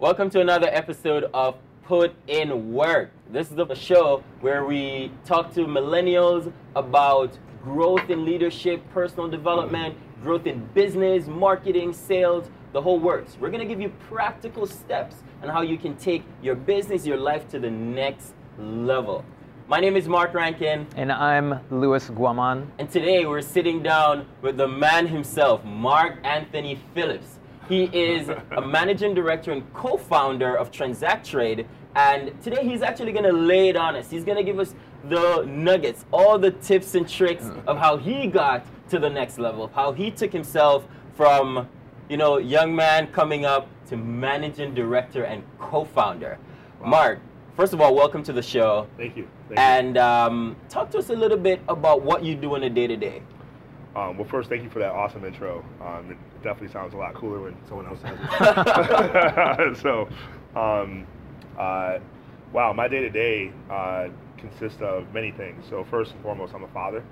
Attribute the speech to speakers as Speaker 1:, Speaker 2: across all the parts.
Speaker 1: Welcome to another episode of Put in Work. This is the show where we talk to millennials about growth in leadership, personal development, growth in business, marketing, sales, the whole works. We're going to give you practical steps on how you can take your business, your life to the next level. My name is Mark Rankin.
Speaker 2: And I'm Louis Guaman.
Speaker 1: And today we're sitting down with the man himself, Mark Anthony Phillips. He is a managing director and co founder of Transact Trade. And today he's actually going to lay it on us. He's going to give us the nuggets, all the tips and tricks of how he got to the next level, how he took himself from, you know, young man coming up to managing director and co founder. Wow. Mark, first of all, welcome to the show.
Speaker 3: Thank you. Thank
Speaker 1: and um, talk to us a little bit about what you do in a day to day.
Speaker 3: Um, well, first, thank you for that awesome intro. Um, it definitely sounds a lot cooler when someone else says it. so, um, uh, wow, my day to day consists of many things. So, first and foremost, I'm a father.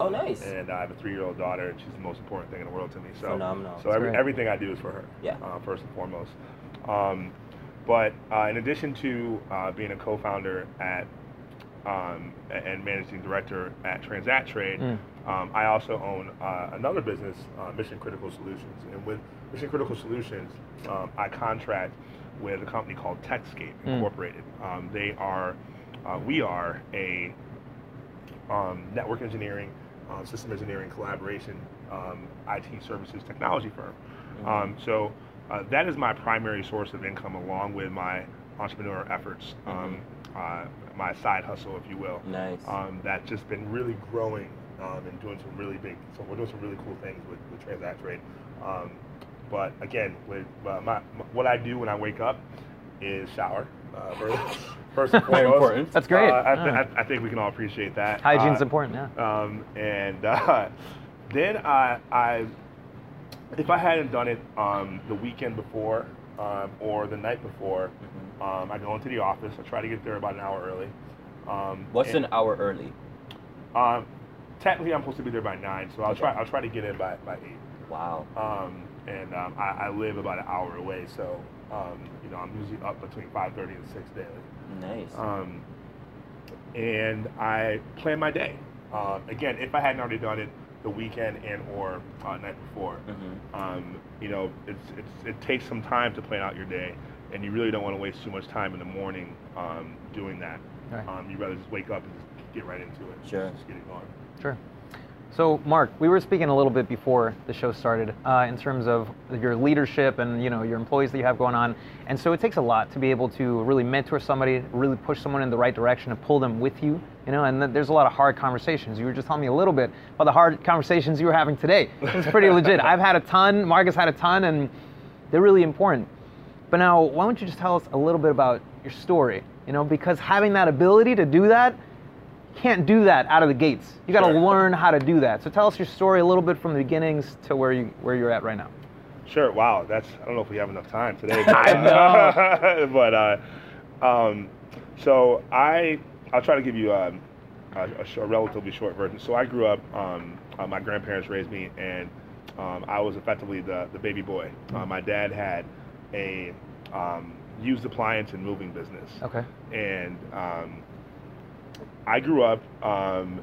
Speaker 1: oh, nice.
Speaker 3: And I have a three-year-old daughter, and she's the most important thing in the world to me. So,
Speaker 1: Phenomenal.
Speaker 3: So every, everything I do is for her.
Speaker 1: Yeah.
Speaker 3: Uh, first and foremost. Um, but uh, in addition to uh, being a co-founder at um, and managing director at Transact Trade, mm. Um, I also own uh, another business, uh, Mission Critical Solutions. And with Mission Critical Solutions, um, I contract with a company called TechScape mm. Incorporated. Mm. they are, uh, we are a um, network engineering, uh, system engineering collaboration, um, IT services technology firm. Mm. so uh, that is my primary source of income along with my entrepreneur efforts. Mm-hmm uh, my side hustle, if you will.
Speaker 1: Nice.
Speaker 3: Um, that's just been really growing um, and doing some really big. So we're doing some really cool things with, with Transact Trade. Um, but again, with uh, my, my, what I do when I wake up is shower. Uh, first, first and foremost.
Speaker 2: important. That's great.
Speaker 3: Uh, I, th- yeah. I, I, think we can all appreciate that.
Speaker 2: Hygiene's uh, important, yeah.
Speaker 3: Um, and uh, then I, I, if I hadn't done it um, the weekend before um, or the night before, mm-hmm um, I go into the office. I try to get there about an hour early.
Speaker 1: Um, What's an hour early?
Speaker 3: Um, technically, I'm supposed to be there by nine, so I'll okay. try. I'll try to get in by, by eight.
Speaker 1: Wow.
Speaker 3: Um, and um, I, I, live about an hour away, so um, you know I'm usually up between 5:30 and 6 daily.
Speaker 1: Nice.
Speaker 3: Um, and I plan my day. Uh, again, if I hadn't already done it the weekend and or uh, night before, mm-hmm. you know, it's, it's, it takes some time to plan out your day and you really don't want to waste too much time in the morning um, doing that. Right. Um, you'd rather just wake up and just get right into it.
Speaker 1: Sure.
Speaker 3: Just get it going.
Speaker 2: Sure. So, Mark, we were speaking a little bit before the show started uh, in terms of your leadership and you know your employees that you have going on, and so it takes a lot to be able to really mentor somebody, really push someone in the right direction, and pull them with you. You know, and there's a lot of hard conversations. You were just telling me a little bit about the hard conversations you were having today. It's pretty legit. I've had a ton. Mark has had a ton, and they're really important. But now, why don't you just tell us a little bit about your story? You know, because having that ability to do that, can't do that out of the gates. You got to sure. learn how to do that. So tell us your story a little bit from the beginnings to where you where you're at right now.
Speaker 3: Sure. Wow. That's I don't know if we have enough time today.
Speaker 2: But, I know.
Speaker 3: but uh, um, so I I'll try to give you um, a, a, a, relatively short version. So I grew up. Um, uh, my grandparents raised me, and um, I was effectively the the baby boy. Uh, my dad had a um, used appliance and moving business.
Speaker 2: Okay.
Speaker 3: And um, I grew up um,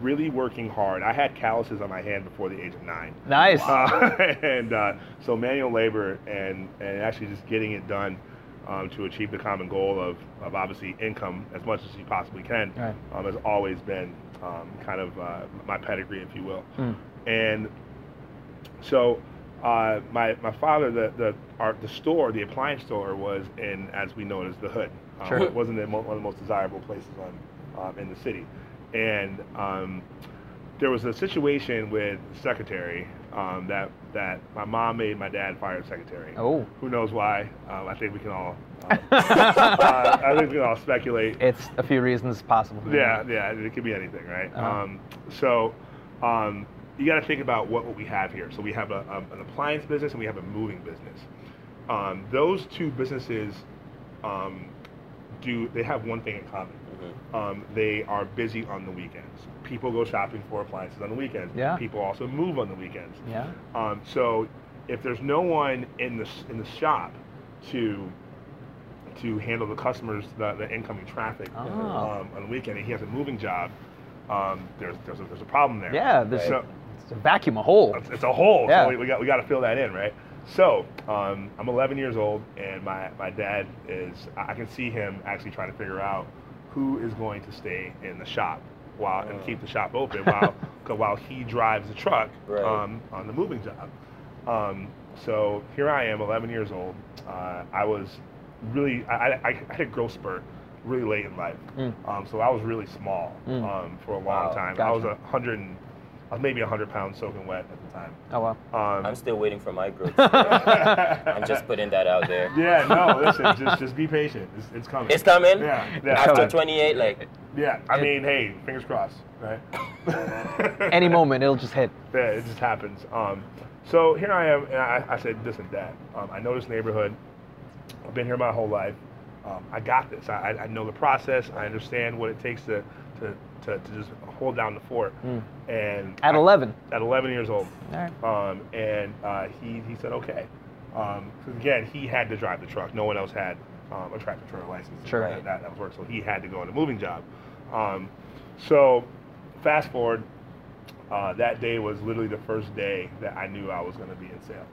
Speaker 3: really working hard. I had calluses on my hand before the age of nine.
Speaker 2: Nice.
Speaker 3: Uh, and uh, so manual labor and, and actually just getting it done um, to achieve the common goal of, of obviously income as much as you possibly can right. um, has always been um, kind of uh, my pedigree, if you will. Mm. And so uh, my my father, the the our, the store, the appliance store, was in as we know it as the hood. Um,
Speaker 2: sure.
Speaker 3: It wasn't one of the most desirable places on um, in the city, and um, there was a situation with the secretary um, that that my mom made my dad fire the secretary.
Speaker 2: Oh.
Speaker 3: Who knows why? Um, I think we can all. Uh, uh, I think we can all speculate.
Speaker 2: It's a few reasons possible.
Speaker 3: Yeah, yeah, it could be anything, right? Uh-huh. Um, so you got to think about what, what we have here. So we have a, a, an appliance business and we have a moving business. Um, those two businesses um, do they have one thing in common. Mm-hmm. Um, they are busy on the weekends. People go shopping for appliances on the weekends.
Speaker 2: Yeah.
Speaker 3: People also move on the weekends.
Speaker 2: Yeah.
Speaker 3: Um, so if there's no one in the in the shop to to handle the customers, the, the incoming traffic
Speaker 2: Oh.
Speaker 3: um, on the weekend. And he has a moving job. Um, there's there's a, there's a problem there.
Speaker 2: Yeah, there's
Speaker 3: So-
Speaker 2: it's a vacuum, a hole.
Speaker 3: it's, it's a hole.
Speaker 2: Yeah.
Speaker 3: So we, we got we got to fill that in, right? So um, I'm 11 years old, and my my dad is. I I can see him actually trying to figure out who is going to stay in the shop while and keep the shop open while while he drives the truck
Speaker 1: Right.
Speaker 3: um, on the moving job. Um, so here I am, 11 years old. Uh, I was really I, I, I had a growth spurt really late in life.
Speaker 2: Mm.
Speaker 3: Um, so I was really small
Speaker 2: Mm.
Speaker 3: um, for a long
Speaker 1: Wow.
Speaker 3: time. I was a hundred and I was maybe 100 pounds soaking wet at the time.
Speaker 2: Oh wow.
Speaker 3: Um,
Speaker 1: I'm still waiting for my growth. I'm just putting that out there.
Speaker 3: Yeah, no, listen, just just be patient. It's, it's coming.
Speaker 1: It's coming?
Speaker 3: Yeah, yeah.
Speaker 1: After
Speaker 2: coming.
Speaker 1: 28, like,
Speaker 3: Yeah, I
Speaker 2: It-
Speaker 3: mean, hey, fingers crossed, right?
Speaker 2: Any moment it'll just hit.
Speaker 3: Yeah, it just happens. Um, so here I am, and I, I said, listen, Dad, um, I know this neighborhood. I've been here my whole life. Um, I got this. I, I- I know the process. I understand what it takes to, to, to, to just hold down the fort.
Speaker 2: Mm.
Speaker 3: And
Speaker 2: At
Speaker 3: I-
Speaker 2: 11.
Speaker 3: at 11 years old.
Speaker 2: Right.
Speaker 3: Um, and uh, he, he said, okay. Um, 'cause again, he had to drive the truck. No one else had um, a tractor trailer license.
Speaker 2: Sure.
Speaker 3: That, that, that was work. So he had to go on a moving job. Um, so fast forward, uh, that day was literally the first day that I knew I was going to be in sales.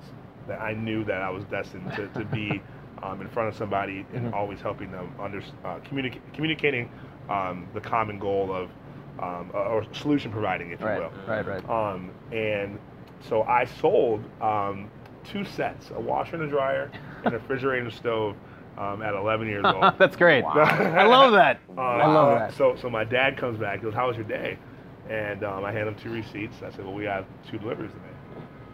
Speaker 3: That I knew that I was destined to, to be um, in front of somebody and
Speaker 2: Mhm.
Speaker 3: always helping them under, uh, communica- communicating um, the common goal of um, or solution providing, if you
Speaker 2: Right.
Speaker 3: will.
Speaker 2: Right. Right.
Speaker 3: Um, and so I sold um, two sets, a washer and a dryer and a refrigerator and a stove um, at 11 years old.
Speaker 2: That's great. I love that. I love that.
Speaker 3: So, so my dad comes back, He goes, how was your day? And um, I hand him two receipts. I said, well, we have two deliveries today.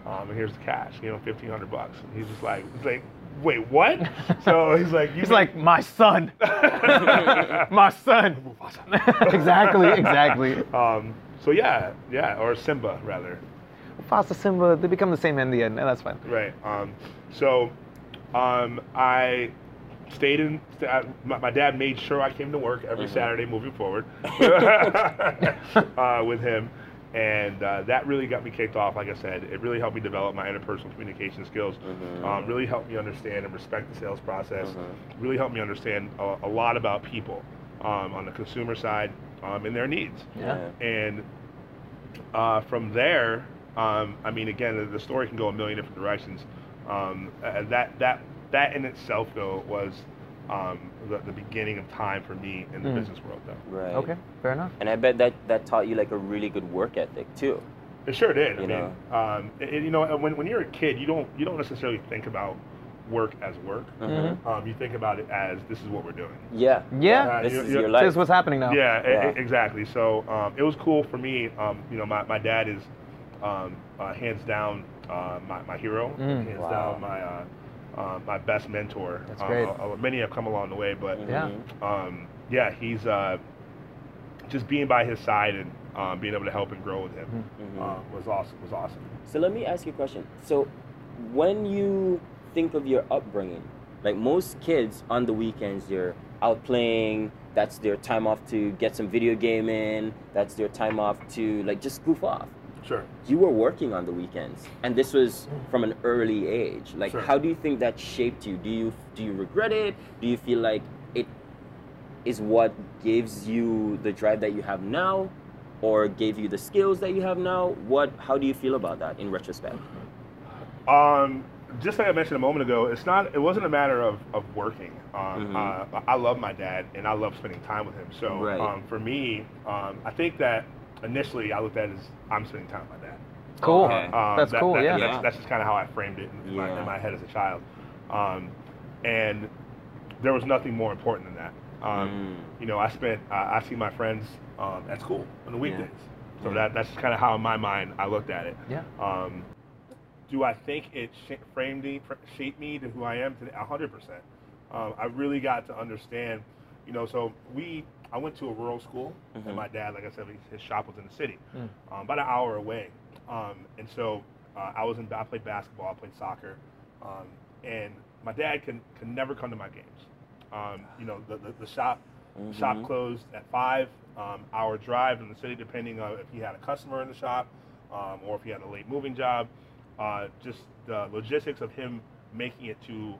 Speaker 3: Um, and here's the cash. You know, 1500 bucks. And he's just like, he's like, wait, what? so he's like, you
Speaker 2: He's like my son. my son. exactly. Exactly.
Speaker 3: um, so yeah, yeah, or Simba rather.
Speaker 2: Fasta Simba, they become the same in the end, and that's fine.
Speaker 3: Right. Um, so um, I stayed in. My, my dad made sure I came to work every
Speaker 1: Mhm.
Speaker 3: Saturday moving forward uh, with him. And uh, that really got me kicked off. Like I said, it really helped me develop my interpersonal communication skills.
Speaker 1: Mhm.
Speaker 3: Um, really helped me understand and respect the sales process.
Speaker 1: Mhm.
Speaker 3: Really helped me understand a, a lot about people um, on the consumer side um, and their needs.
Speaker 2: Yeah.
Speaker 3: And uh, from there, um, I mean, again, the, the story can go a million different directions. Um, that that that in itself, though, was um, the, the beginning of time for me in the
Speaker 2: Mm.
Speaker 3: business world, though.
Speaker 1: right.
Speaker 2: Okay. Fair enough.
Speaker 1: And I bet that that taught you like a really good work ethic too.
Speaker 3: It sure did. I
Speaker 1: You
Speaker 3: mean, um, it, it- you know, when, when you're a kid, you don't you don't necessarily think about work as work.
Speaker 1: Mhm.
Speaker 3: Um, you think about it as this is what we're doing.
Speaker 1: Yeah.
Speaker 2: Yeah.
Speaker 3: Uh,
Speaker 1: This
Speaker 3: you-
Speaker 1: is
Speaker 3: you-
Speaker 1: your
Speaker 2: This is what's happening now.
Speaker 3: Yeah,
Speaker 1: Yeah.
Speaker 3: e- exactly. So um, it was cool for me. Um, you know, my, my dad is um, uh, hands down uh, my, my hero,
Speaker 2: Mm.
Speaker 3: hands
Speaker 1: Wow.
Speaker 3: down my uh, my best mentor.
Speaker 2: That's
Speaker 3: Uh,
Speaker 2: great.
Speaker 3: uh, many have come along the way, but
Speaker 2: Yeah.
Speaker 3: Um, yeah, he's uh, just being by his side and um, being able to help and grow with him
Speaker 1: Mhm.
Speaker 3: uh, was awesome. Was awesome.
Speaker 1: So let me ask you a question. So when you think of your upbringing, like most kids on the weekends, they're out playing. That's their time off to get some video game in. That's their time off to like just goof off.
Speaker 3: Sure.
Speaker 1: You were working on the weekends, and this was from an early age. Like,
Speaker 3: Sure.
Speaker 1: how do you think that shaped you? Do you do you regret it? Do you feel like it is what gives you the drive that you have now, or gave you the skills that you have now? What? How do you feel about that in retrospect?
Speaker 3: Um, just like I mentioned a moment ago, it's not. It wasn't a matter of, of working. Um,
Speaker 1: Mhm.
Speaker 3: uh, I love my dad, and I love spending time with him. So
Speaker 1: Right.
Speaker 3: um, for me, um, I think that initially I looked at it as I'm spending time with my dad.
Speaker 2: Cool.
Speaker 1: Okay.
Speaker 3: Um,
Speaker 2: That's
Speaker 3: that-
Speaker 2: cool,
Speaker 3: that-
Speaker 2: yeah.
Speaker 3: That's,
Speaker 1: Yeah.
Speaker 3: that's just kind of how I framed it in, my,
Speaker 1: Yeah.
Speaker 3: in my head as a child. Um, and there was nothing more important than that. Um,
Speaker 1: Mm.
Speaker 3: You know, I spent, uh, I see my friends um, at school on the weekdays. So
Speaker 1: Yeah.
Speaker 3: that, that's kind of how in my mind I looked at it.
Speaker 2: Yeah.
Speaker 3: Um, do I think it sh- framed me, fr- shaped me to who I am today? hundred percent. Um, I really got to understand, you know. So we, I went to a rural school,
Speaker 1: Mhm.
Speaker 3: and my dad, like I said, his shop was in the city,
Speaker 2: Mm.
Speaker 3: um, about an hour away. Um, and so uh, I was in, I played basketball, I played soccer, um, and my dad can can never come to my games. Um, you know, the the, the shop shop
Speaker 1: Mhm.
Speaker 3: closed at five. Um, hour drive in the city, depending on if he had a customer in the shop um, or if he had a late moving job. Uh, just the logistics of him making it to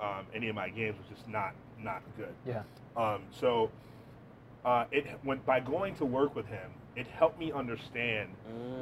Speaker 3: um, any of my games was just not not good.
Speaker 2: Yeah.
Speaker 3: Um, so uh, it when by going to work with him, it helped me understand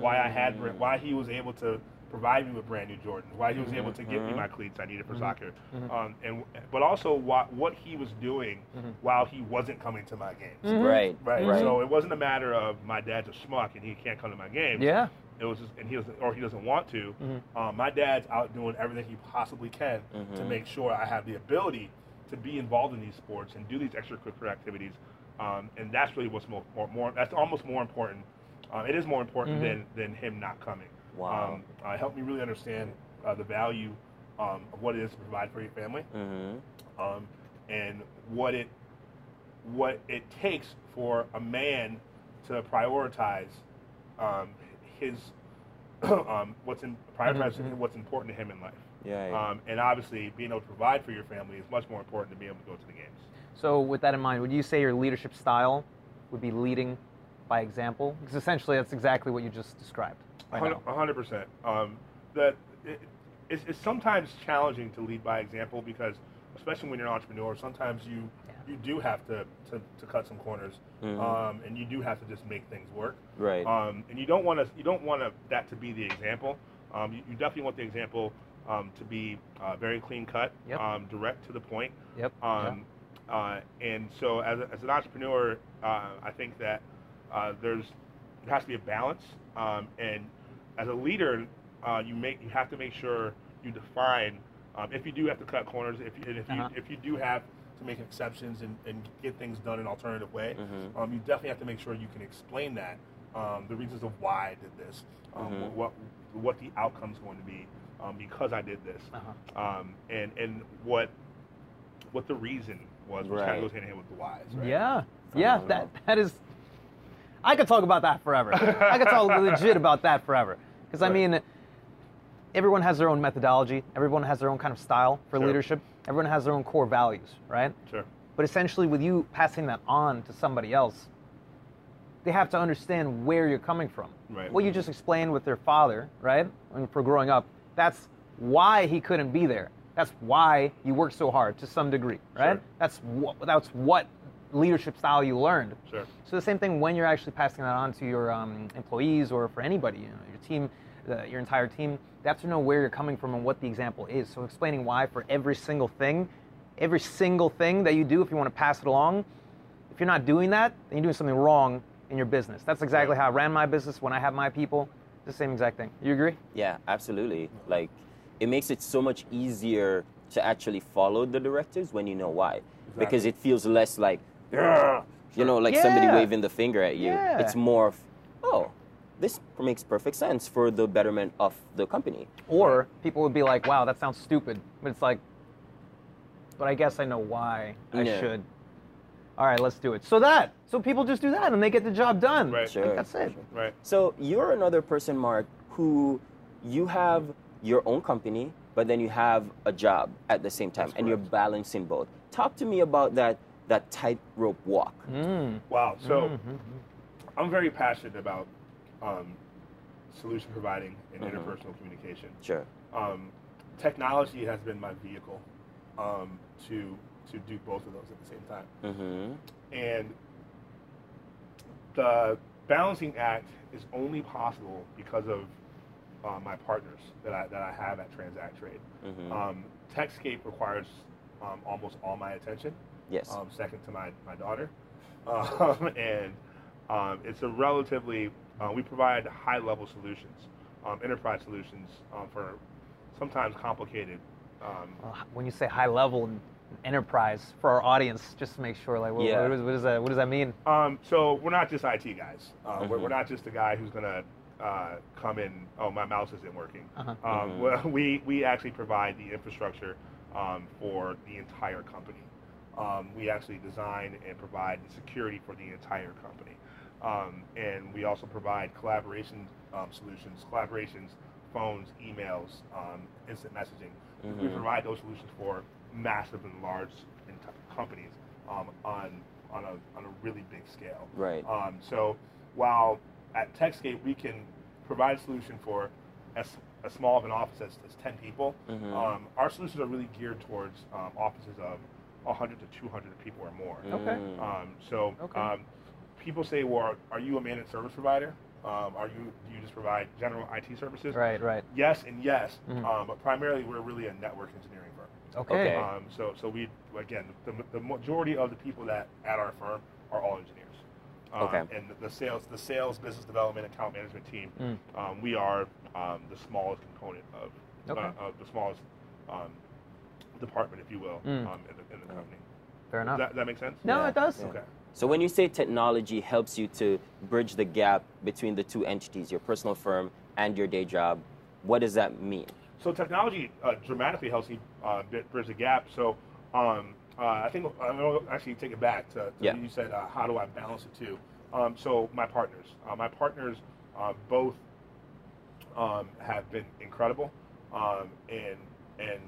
Speaker 3: why I had
Speaker 1: Mm.
Speaker 3: why he was able to provide me with brand new Jordans, why he was able to get me
Speaker 1: Mhm.
Speaker 3: my cleats I needed for
Speaker 2: Mhm.
Speaker 3: soccer,
Speaker 2: Mhm.
Speaker 3: um, and but also what what he was doing
Speaker 2: Mhm.
Speaker 3: while he wasn't coming to my games.
Speaker 2: Mhm.
Speaker 1: Right.
Speaker 3: Right.
Speaker 1: Right.
Speaker 3: So it wasn't a matter of my dad's a schmuck and he can't come to my games.
Speaker 2: Yeah.
Speaker 3: It was just, and he doesn't, or he doesn't want to. Um, my dad's out doing everything he possibly can to make sure I have the ability to be involved in these sports and do these extracurricular activities. Um, and that's really what's more, more, more that's almost more important. Um, it is more important
Speaker 2: Mhm.
Speaker 3: than, than him not coming.
Speaker 1: Wow.
Speaker 3: Um, uh, it helped me really understand uh, the value um, of what it is to provide for your family
Speaker 1: Mm-hmm.
Speaker 3: um, and what it what it takes for a man to prioritize um, his um, what's in prioritize
Speaker 2: Mhm, mhm.
Speaker 3: what's important to him in life.
Speaker 1: Yeah. yeah.
Speaker 3: Um, and obviously, being able to provide for your family is much more important than being able to go to the games.
Speaker 2: So with that in mind, would you say your leadership style would be leading by example? Because essentially that's exactly what you just described. right now.
Speaker 3: A hundred percent. Um, that it, it's, it's sometimes challenging to lead by example because, especially when you're an entrepreneur, sometimes you
Speaker 2: Yeah.
Speaker 3: you do have to, to, to cut some corners,
Speaker 1: Mhm.
Speaker 3: um, and you do have to just make things work.
Speaker 1: right.
Speaker 3: Um, and you don't want to you don't want to, that to be the example. Um, you, you definitely want the example um, to be uh, very clean cut,
Speaker 2: Yep.
Speaker 3: um, direct to the point.
Speaker 2: Yep.
Speaker 3: Um, uh, and so, as, a, as an entrepreneur, uh, I think that uh, there's there has to be a balance. Um, and as a leader, uh, you make you have to make sure you define um, if you do have to cut corners, if you, and if you
Speaker 2: Uh-huh.
Speaker 3: if you do have to make exceptions and, and get things done in an alternative way,
Speaker 1: Mhm.
Speaker 3: um, you definitely have to make sure you can explain that um, the reasons of why I did this, um,
Speaker 1: Mhm.
Speaker 3: what what the outcome's going to be um, because I did this,
Speaker 2: Uh-huh.
Speaker 3: um, and and what what the reason was, which kind of goes hand in hand with the whys. Right?
Speaker 2: Yeah. Yeah. That
Speaker 1: Phenomenal.
Speaker 2: that is. I could talk about that forever. I could talk legit about that forever. Because I mean, everyone has their own methodology. Everyone has their own kind of style for
Speaker 3: Sure.
Speaker 2: leadership. Everyone has their own core values, right?
Speaker 3: Sure.
Speaker 2: But essentially, with you passing that on to somebody else, they have to understand where you're coming from.
Speaker 3: Right.
Speaker 2: What you just explained with their father, right? When for growing up, that's why he couldn't be there. That's why you work so hard to some degree, right?
Speaker 3: Sure.
Speaker 2: That's what that's what leadership style you learned.
Speaker 3: Sure.
Speaker 2: So the same thing when you're actually passing that on to your um, employees or for anybody, you know, your team, the, your entire team. They have to know where you're coming from and what the example is. So explaining why for every single thing, every single thing that you do, if you want to pass it along, if you're not doing that, then you're doing something wrong in your business. That's exactly
Speaker 3: Right.
Speaker 2: how I ran my business when I have my people. The same exact thing. You agree?
Speaker 1: Yeah, absolutely. Like, it makes it so much easier to actually follow the directives when you know why, because it feels less like, "Grr," you know, like somebody waving the finger at you.
Speaker 2: Yeah.
Speaker 1: It's more of, oh, this makes perfect sense for the betterment of the company.
Speaker 2: Or people would be like, wow, that sounds stupid. But it's like, but I guess I know why I
Speaker 1: Yeah.
Speaker 2: should. All right, let's do it. So that, so people just do that and they get the job done.
Speaker 3: Right.
Speaker 2: Like,
Speaker 1: Sure.
Speaker 2: that's it.
Speaker 3: Right.
Speaker 1: So you're another person, Mark, who you have your own company, but then you have a job at the same time,
Speaker 3: That's
Speaker 1: and you're balancing both. Talk to me about that that tightrope walk.
Speaker 2: Mm.
Speaker 3: Wow. So
Speaker 2: Mhm.
Speaker 3: I'm very passionate about um, solution providing and
Speaker 1: Mhm.
Speaker 3: interpersonal communication.
Speaker 1: Sure.
Speaker 3: Um, technology has been my vehicle um, to to do both of those at the same time.
Speaker 1: Mm-hmm.
Speaker 3: And the balancing act is only possible because of uh, my partners that I, that I have at Transact Trade.
Speaker 1: Mm-hmm.
Speaker 3: Um, Techscape requires um, almost all my attention,
Speaker 1: yes.
Speaker 3: um, second to my, my daughter. Um, and um, it's a relatively, uh, we provide high level solutions, um, enterprise solutions um, for sometimes complicated. Um,
Speaker 2: when you say high level enterprise for our audience, just to make sure, like, what,
Speaker 1: Yeah.
Speaker 2: what, is, what, is that, what does that mean?
Speaker 3: Um, so we're not just IT guys. Uh, we're,
Speaker 1: Mhm.
Speaker 3: we're not just the guy who's gonna uh, come in. Oh, my mouse isn't working.
Speaker 2: Uh-huh.
Speaker 3: Um,
Speaker 1: Mhm.
Speaker 3: well, we we actually provide the infrastructure um, for the entire company. Um, we actually design and provide the security for the entire company, um, and we also provide collaboration um, solutions, collaborations, phones, emails, um, instant messaging. We
Speaker 1: Mhm.
Speaker 3: provide those solutions for massive and large ent- companies um, on on a on a really big scale.
Speaker 1: Right.
Speaker 3: Um, so while at Techscape we can provide a solution for a, s- as small of an office as, as 10 people.
Speaker 1: Mhm.
Speaker 3: Um, our solutions are really geared towards um, offices of 100 to 200 people or more.
Speaker 2: Okay.
Speaker 1: Mm.
Speaker 3: Um, so
Speaker 2: Okay.
Speaker 3: um, people say, well, are, are you a managed service provider? Um, are you do you just provide general IT services?
Speaker 2: Right, right.
Speaker 3: Yes and yes,
Speaker 2: Mhm.
Speaker 3: um, but primarily we're really a network engineering firm.
Speaker 2: Okay.
Speaker 1: Okay.
Speaker 3: Um, so so we again the, the majority of the people that at our firm are all engineers. Um,
Speaker 1: Okay.
Speaker 3: And the, the sales the sales business development account management team,
Speaker 2: Mm.
Speaker 3: um, we are um, the smallest component of
Speaker 2: Okay.
Speaker 3: uh, of the smallest um, department, if you will,
Speaker 2: Mm.
Speaker 3: um, in, the, in the company.
Speaker 2: Fair
Speaker 3: Does
Speaker 2: enough.
Speaker 3: that, that make sense?
Speaker 2: no,
Speaker 1: Yeah.
Speaker 2: it does.
Speaker 3: Okay.
Speaker 1: So when you say technology helps you to bridge the gap between the two entities, your personal firm and your day job, what does that mean?
Speaker 3: So technology uh, dramatically helps you uh, bridge the gap. So um, uh, I think I'm going to actually take it back to, to
Speaker 1: Yeah.
Speaker 3: you said, uh, how do I balance it too? Um, so my partners, uh, my partners uh, both um, have been incredible um, and and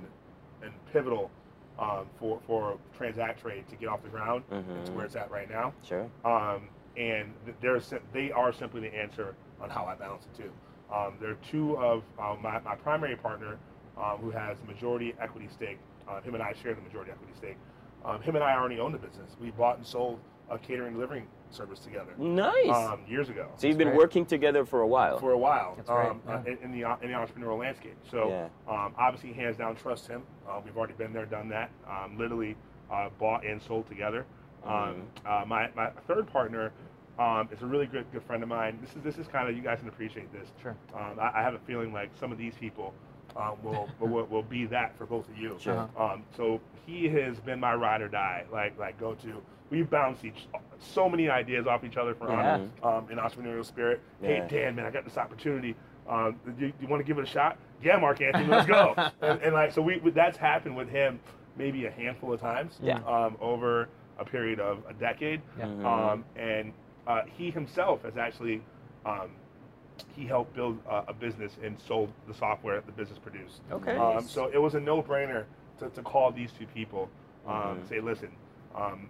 Speaker 3: and pivotal um, for for Transact Trade to get off the ground
Speaker 1: Mhm.
Speaker 3: to where it's at right now.
Speaker 1: Sure.
Speaker 3: Um, and they're, they are simply the answer on how I balance it too. Um, there are two of um, my, my primary partner um, who has majority equity stake. Uh, him and I share the majority equity stake. Um, him and I already own the business. We bought and sold a catering delivering service together
Speaker 1: Nice.
Speaker 3: um, years ago
Speaker 1: so you've been
Speaker 2: great.
Speaker 1: working together for a while.
Speaker 3: for a while
Speaker 2: That's great,
Speaker 3: um, uh,
Speaker 2: yeah.
Speaker 3: in, in the in the entrepreneurial landscape. So
Speaker 1: Yeah.
Speaker 3: um, obviously, hands down, trust him. Uh, we've already been there, done that. Um, literally uh, bought and sold together. Um, uh, my my third partner um, is a really good good friend of mine. This is this is kind of you guys can appreciate this.
Speaker 2: Sure.
Speaker 3: Um, I, I have a feeling like some of these people um, will, will will be that for both of you.
Speaker 1: Sure.
Speaker 2: Uh-huh.
Speaker 3: Um, so he has been my ride or die, like like go to. We've bounced each so many ideas off each other for
Speaker 2: Yeah.
Speaker 3: um, in entrepreneurial spirit.
Speaker 1: Yeah.
Speaker 3: Hey Dan, man, I got this opportunity. Um, you, you want to give it a shot? Yeah, Mark Anthony, let's go. and, and like so, we that's happened with him maybe a handful of times.
Speaker 1: Yeah.
Speaker 3: Um, over a period of a decade.
Speaker 2: Yeah.
Speaker 3: Um, and uh, he himself has actually um, he helped build uh, a business and sold the software that the business produced.
Speaker 2: Okay.
Speaker 3: Um, so it was a no-brainer to, to call these two people, um,
Speaker 1: Mhm.
Speaker 3: say, listen, um,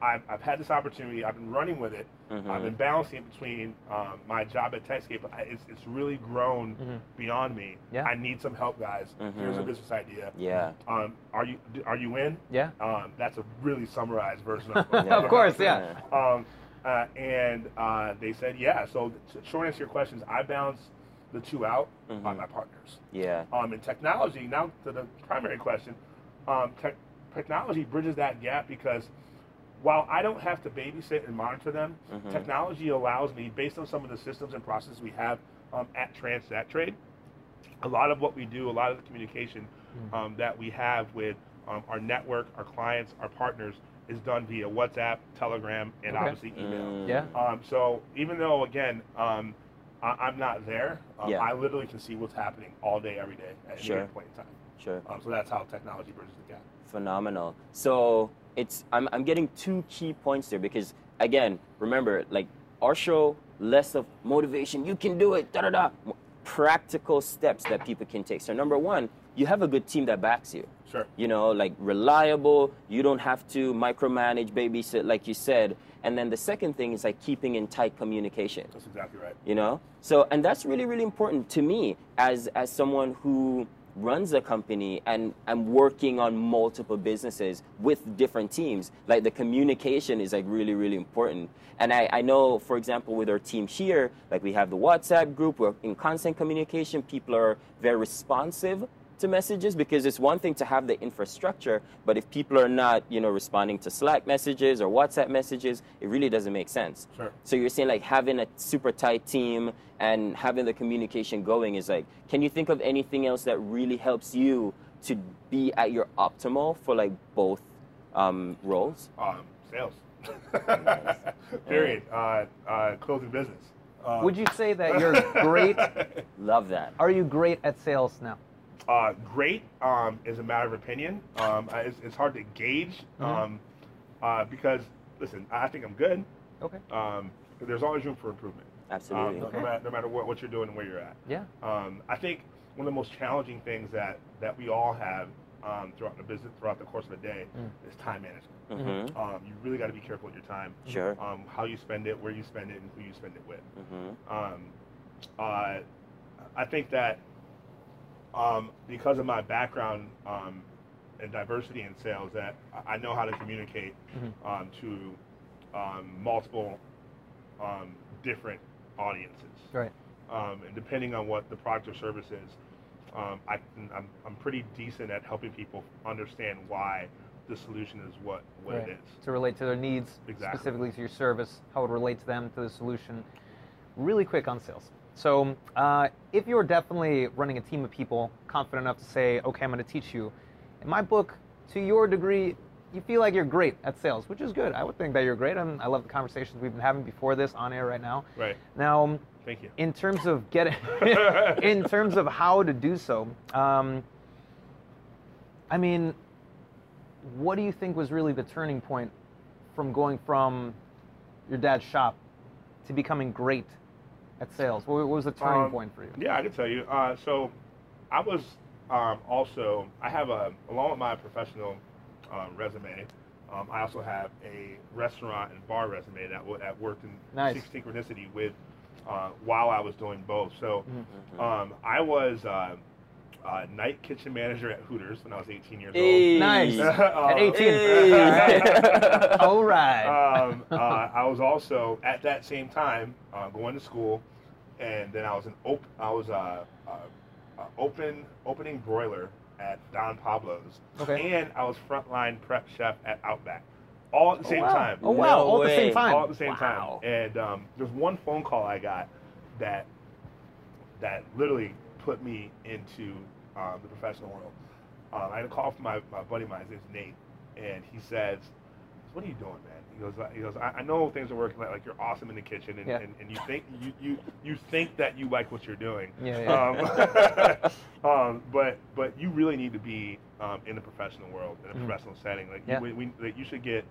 Speaker 3: I've, I've had this opportunity. I've been running with it. I've
Speaker 1: Mhm.
Speaker 3: been balancing it between um, my job at TechScape. but It's, it's really grown
Speaker 2: Mhm.
Speaker 3: beyond me.
Speaker 2: Yeah.
Speaker 3: I need some help, guys. Here's a business idea.
Speaker 1: Yeah.
Speaker 3: Um, are you are you in?
Speaker 2: Yeah.
Speaker 3: Um, that's a really summarized version of.
Speaker 2: Of course, yeah.
Speaker 3: Um, uh, and uh, they said, yeah. So, to short answer to your questions, I balance the two out by
Speaker 1: Mhm.
Speaker 3: my partners.
Speaker 1: Yeah.
Speaker 3: Um, in technology, now to the primary question, um, tech technology bridges that gap because while I don't have to babysit and monitor them,
Speaker 1: Mhm.
Speaker 3: technology allows me, based on some of the systems and processes we have um, at Transact Trade, a lot of what we do, a lot of the communication
Speaker 2: Mm.
Speaker 3: um, that we have with um, our network, our clients, our partners is done via WhatsApp, Telegram, and
Speaker 2: Okay.
Speaker 3: obviously email.
Speaker 1: Mm.
Speaker 2: Yeah.
Speaker 3: Um, so even though again um, I, I'm not there, um,
Speaker 1: Yeah.
Speaker 3: I literally can see what's happening all day, every day at any
Speaker 1: Sure.
Speaker 3: given point in time.
Speaker 1: Sure.
Speaker 3: Um, so that's how technology bridges the gap.
Speaker 1: Phenomenal. So it's I'm I'm getting two key points there because again, remember like our show less of motivation. You can do it. Da da da. Practical steps that people can take. So number one, you have a good team that backs you.
Speaker 3: Sure.
Speaker 1: You know, like reliable. You don't have to micromanage, babysit, like you said. And then the second thing is like keeping in tight communication
Speaker 3: That's exactly right.
Speaker 1: you know so and that's really really important to me as as someone who runs a company and I'm working on multiple businesses with different teams like the communication is like really really important and I, I know for example with our team here like we have the whatsapp group we're in constant communication people are very responsive to messages because it's one thing to have the infrastructure but if people are not you know responding to slack messages or whatsapp messages it really doesn't make sense
Speaker 3: Sure.
Speaker 1: so you're saying like having a super tight team and having the communication going is like, can you think of anything else that really helps you to be at your optimal for like both um, roles?
Speaker 3: Um, sales. Period. Uh, uh, closing business. Um,
Speaker 2: Would you say that you're great?
Speaker 1: Love that.
Speaker 2: Are you great at sales now?
Speaker 3: Uh, great um, is a matter of opinion. Um, it's, it's hard to gauge
Speaker 2: Mhm.
Speaker 3: um, uh, because, listen, I think I'm good.
Speaker 2: Okay.
Speaker 3: Um, but there's always room for improvement.
Speaker 1: Absolutely.
Speaker 3: Um, no,
Speaker 2: Okay.
Speaker 3: no matter, no matter what, what you're doing and where you're at.
Speaker 2: Yeah.
Speaker 3: Um, I think one of the most challenging things that, that we all have um, throughout the business, throughout the course of a day,
Speaker 2: Mm.
Speaker 3: is time management.
Speaker 1: Mm-hmm.
Speaker 3: Um, you really got to be careful with your time,
Speaker 1: Sure.
Speaker 3: um, how you spend it, where you spend it, and who you spend it with.
Speaker 1: Mm-hmm.
Speaker 3: Um, uh, I think that um, because of my background um, and diversity in sales, that I- know how to communicate
Speaker 2: Mhm.
Speaker 3: um, to um, multiple um, different audiences.
Speaker 2: Right.
Speaker 3: Um, and depending on what the product or service is, um, I, I'm, I'm pretty decent at helping people understand why the solution is what, what
Speaker 2: Right.
Speaker 3: it is.
Speaker 2: To relate to their needs,
Speaker 3: Exactly.
Speaker 2: specifically to your service, how it relates to them, to the solution. Really quick on sales. So, uh, if you're definitely running a team of people, confident enough to say, okay, I'm going to teach you, in my book, to your degree, you feel like you're great at sales, which is good. I would think that you're great. and I love the conversations we've been having before this on air right now.
Speaker 3: Right.
Speaker 2: Now,
Speaker 3: Thank you.
Speaker 2: in terms of getting, in terms of how to do so, um, I mean, what do you think was really the turning point from going from your dad's shop to becoming great at sales? What, was the turning
Speaker 3: Um,
Speaker 2: point for you?
Speaker 3: Yeah, I can tell you. Uh, so, I was um, also I have a along with my professional um, resume. Um, I also have a restaurant and bar resume that, that worked in
Speaker 2: Nice.
Speaker 3: synchronicity with uh, while I was doing both. So,
Speaker 2: Mhm.
Speaker 3: um, I was uh, uh, night kitchen manager at Hooters when I was 18 years
Speaker 1: Hey.
Speaker 2: Nice.
Speaker 3: old.
Speaker 2: At 18.
Speaker 1: Hey.
Speaker 2: All right.
Speaker 3: um, uh, I was also at that same time uh, going to school, and then I was an op- I was a, a, a open opening broiler at Don Pablo's,
Speaker 2: Okay.
Speaker 3: and I was frontline prep chef at Outback, all at the
Speaker 2: Oh,
Speaker 3: same
Speaker 2: wow.
Speaker 3: time.
Speaker 2: Oh wow!
Speaker 1: No
Speaker 2: All at the same time.
Speaker 3: All at the same
Speaker 1: Wow.
Speaker 3: time. And um, there's one phone call I got that that literally put me into um, the professional world. Um, I had a call from my, my buddy of mine, his name's Nate, and he says, "What are you doing, man?" He goes, "He goes, I, I know things are working. Like, like you're awesome in the kitchen, and,
Speaker 2: Yeah.
Speaker 3: and, and you think you, you you think that you like what you're doing,
Speaker 2: Yeah, yeah.
Speaker 3: um, um, but but you really need to be um, in the professional world, in a
Speaker 2: Mhm.
Speaker 3: professional setting. Like
Speaker 2: Yeah.
Speaker 3: you, we, like, you should get.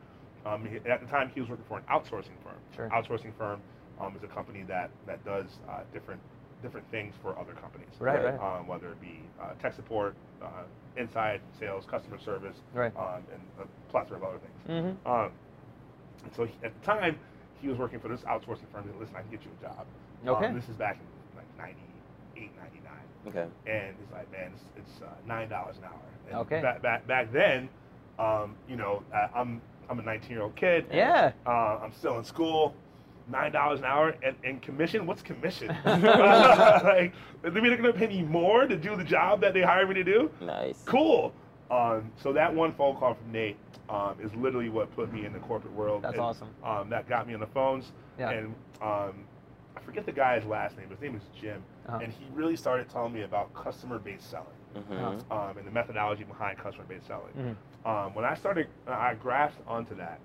Speaker 3: Um, at the time, he was working for an outsourcing firm.
Speaker 2: Sure.
Speaker 3: Outsourcing firm um, is a company that that does uh, different different things for other companies.
Speaker 1: Right,
Speaker 2: Right.
Speaker 3: Um, whether it be uh, tech support, uh, inside sales, customer service,
Speaker 2: Right.
Speaker 3: um, and a plethora of other things.
Speaker 2: hmm
Speaker 3: Um, and so he, at the time, he was working for this outsourcing firm. He said, Listen, I can get you a job.
Speaker 2: Okay.
Speaker 3: Um, this is back in like 98, 99.
Speaker 1: Okay.
Speaker 3: And he's like, man, it's, it's uh, nine dollars an hour. And
Speaker 2: Okay.
Speaker 3: Back back, back then, um, you know, uh, I'm I'm a 19 year old kid.
Speaker 2: Yeah.
Speaker 3: Uh, I'm still in school. Nine dollars an hour and, and commission. What's commission? like, they mean they're gonna pay me more to do the job that they hired me to do?
Speaker 1: Nice.
Speaker 3: Cool. Um, so that one phone call from Nate um, is literally what put me in the corporate world.
Speaker 2: That's
Speaker 3: and,
Speaker 2: awesome.
Speaker 3: Um, that got me on the phones.
Speaker 2: Yeah.
Speaker 3: And um, I forget the guy's last name. His name is Jim.
Speaker 2: Uh-huh.
Speaker 3: And he really started telling me about customer-based selling
Speaker 1: Mm-hmm.
Speaker 3: um, and the methodology behind customer-based selling.
Speaker 2: Mhm.
Speaker 3: Um, when I started, I grasped onto that.